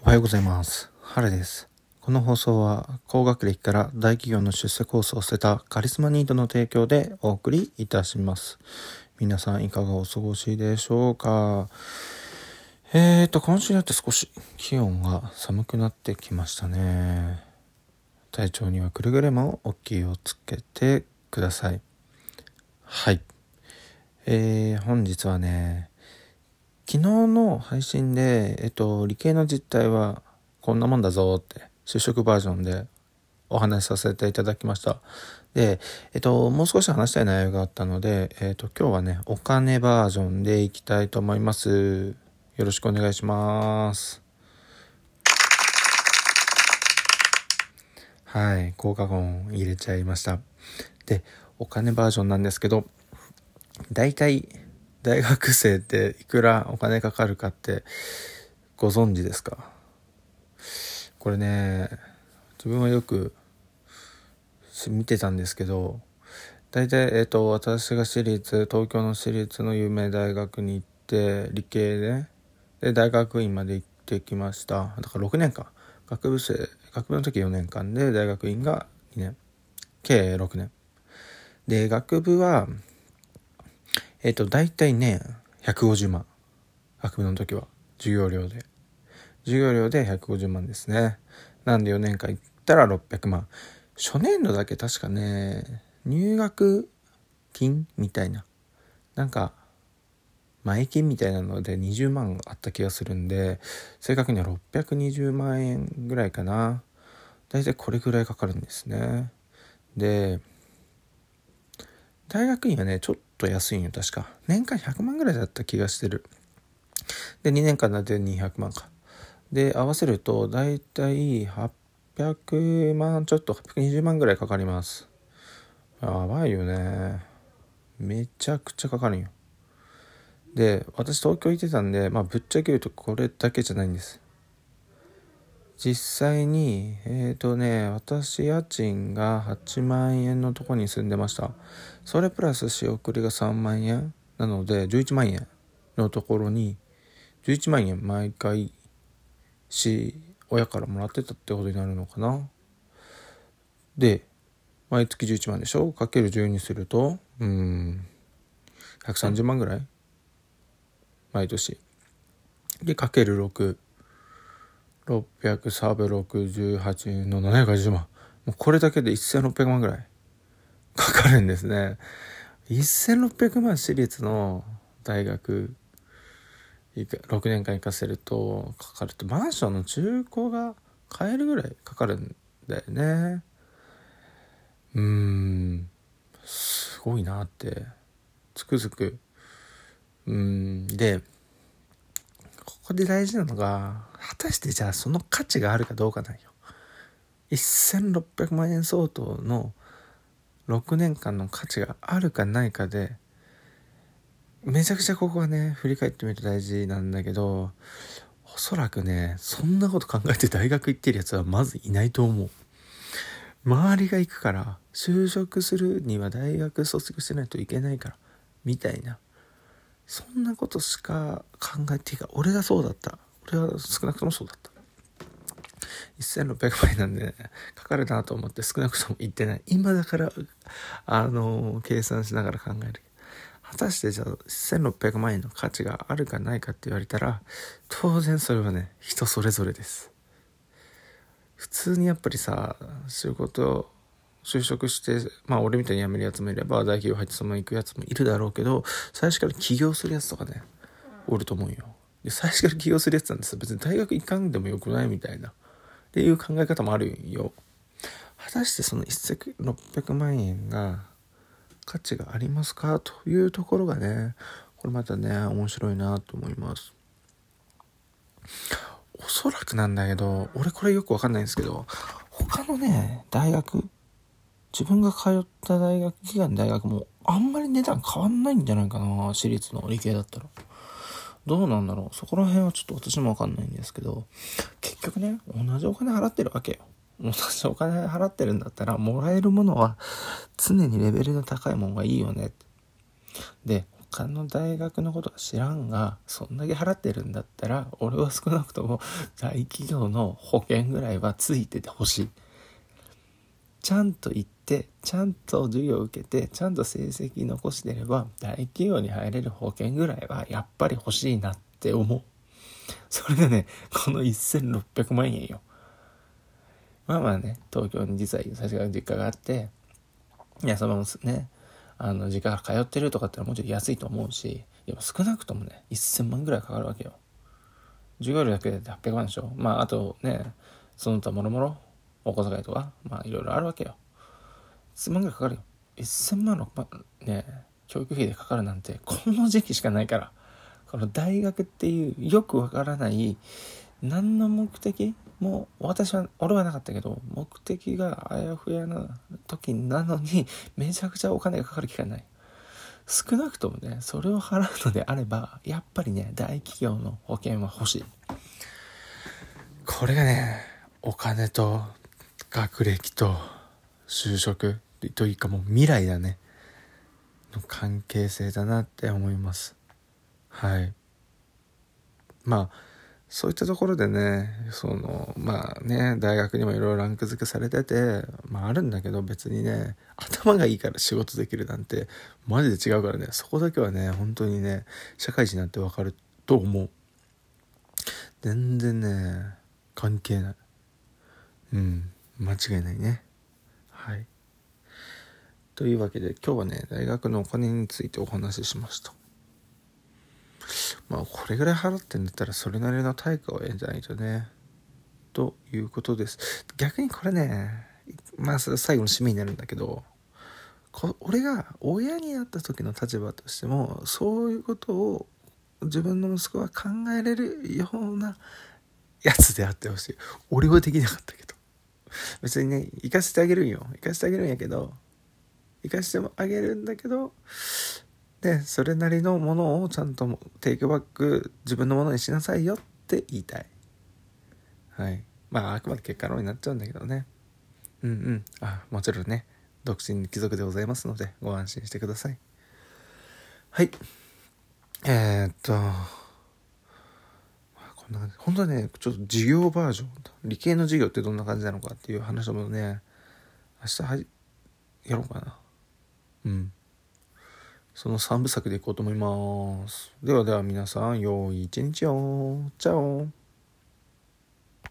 おはようございます。春です。この放送は高学歴から大企業の出世コースを捨てたカリスマニートの提供でお送りいたします。皆さんいかがお過ごしでしょうか？えーと、今週になって少し気温が寒くなってきましたね。体調にはくれぐれもお気をつけてください。はい。えー、本日はね、昨日の配信で、えっと、理系の実態はこんなもんだぞって、就職バージョンでお話しさせていただきました。で、えっと、もう少し話したい内容があったので、えっと、今日はね、お金バージョンでいきたいと思います。よろしくお願いします。はい、効果音入れちゃいました。で、お金バージョンなんですけど、大体、大学生っていくらお金かかるかってご存知ですか？これね自分はよく見てたんですけど大体えっ、と私が私立東京の私立の有名大学に行って理系でで大学院まで行ってきました。だから6年間。学部生学部の時4年間で大学院が2年。計6年。で学部はえっ、と、大体ね、150万。学部の時は。授業料で。授業料で150万ですね。なんで4年間行ったら600万。初年度だけ確かね、入学金みたいな。なんか、前金みたいなので20万あった気がするんで、正確には620万円ぐらいかな。大体これぐらいかかるんですね。で、大学院はね、ちょっと安いんよ、確か。年間100万ぐらいだった気がしてる。で、2年間だって200万か。で、合わせると、だいたい800万、ちょっと820万ぐらいかかります。やばいよね。めちゃくちゃかかるんよ。で、私東京行ってたんで、まあぶっちゃけ言うとこれだけじゃないんです。実際に、えっ、ー、とね、私家賃が8万円のとこに住んでました。それプラス仕送りが3万円なので、11万円のところに、11万円毎回し、親からもらってたってことになるのかな。で、毎月11万でしょ？かける10にすると、うん、130万ぐらい？毎年。で、かける6。600サブ68の780万。もうこれだけで1600万ぐらいかかるんですね。1600万私立の大学6年間行かせるとかかるとマンションの中古が買えるぐらいかかるんだよね。うん、すごいなってつくづく。うん、で、ここで大事なのが、果たしてじゃあその価値があるかどうかなんよ。1600万円相当の6年間の価値があるかないかで、めちゃくちゃここはね、振り返ってみると大事なんだけど、おそらくね、そんなこと考えて大学行ってるやつはまずいないと思う。周りが行くから、就職するには大学卒業してないといけないから、みたいな。そんなことしか考えていいか、俺がそうだった。俺は少なくともそうだった。1600万円なんで、ね、かかるなと思って少なくとも言ってない。今だから、あのー、計算しながら考える。果たしてじゃあ1600万円の価値があるかないかって言われたら、当然それはね、人それぞれです。普通にやっぱりさ、仕事、就職して、まあ俺みたいに辞めるやつもいれば、大企業入ってそのまま行くやつもいるだろうけど、最初から起業するやつとかね、おると思うよ。で最初から起業するやつなんです別に大学行かんでもよくないみたいな。っていう考え方もあるよ。果たしてその1600万円が価値がありますか？というところがね、これまたね、面白いなと思います。おそらくなんだけど、俺これよくわかんないんですけど、他のね、大学、自分が通った大学、企業の大学もあんまり値段変わんないんじゃないかな、私立の理系だったら。どうなんだろうそこら辺はちょっと私もわかんないんですけど、結局ね、同じお金払ってるわけよ。同じお金払ってるんだったら、もらえるものは常にレベルの高いものがいいよね。で、他の大学のことは知らんが、そんだけ払ってるんだったら、俺は少なくとも大企業の保険ぐらいはついててほしい。ちゃんと行って、ちゃんと授業を受けて、ちゃんと成績残してれば、大企業に入れる保険ぐらいはやっぱり欲しいなって思う。それでね、この1600万円よ。まあまあね、東京に実は最初から実家があって、いや、そのね、あの、時間通ってるとかってのはもうちょっと安いと思うし、やっぱ少なくともね、1000万ぐらいかかるわけよ。授業料だけで800万でしょ。まあ、あとね、その他もろもろ、お小遣いとか、まあ、いろいろあるわけよ。1000万ぐらいかかるよ。1000万、6万、ね、教育費でかかるなんて、この時期しかないから。この大学っていうよくわからない何の目的もう私は俺はなかったけど目的があやふやな時なのにめちゃくちゃお金がかかる機会ない少なくともねそれを払うのであればやっぱりね大企業の保険は欲しいこれがねお金と学歴と就職というかもう未来だねの関係性だなって思いますはいまあそういったところでね、その、まあね、大学にもいろいろランク付けされてて、まああるんだけど別にね、頭がいいから仕事できるなんて、マジで違うからね、そこだけはね、本当にね、社会人になってわかると思う。全然ね、関係ない。うん、間違いないね。はい。というわけで今日はね、大学のお金についてお話ししました。まあこれぐらい払ってんだったらそれなりの対価を得ないとねということです。逆にこれねまあ最後の締めになるんだけど俺が親になった時の立場としてもそういうことを自分の息子は考えれるようなやつであってほしい。俺はできなかったけど。別にね行かせてあげるんよ。行かせてあげるんやけど行かせてもあげるんだけどでそれなりのものをちゃんとテイクバック自分のものにしなさいよって言いたい。はい。まああくまで結果論になっちゃうんだけどね。うんうん。あもちろんね独身貴族でございますのでご安心してください。はい。えー、っとこんな感じ。本当はねちょっと授業バージョン理系の授業ってどんな感じなのかっていう話もね明日はやろうかな。うんその3部作でいこうと思います。ではでは皆さん、良い一日を。チャオ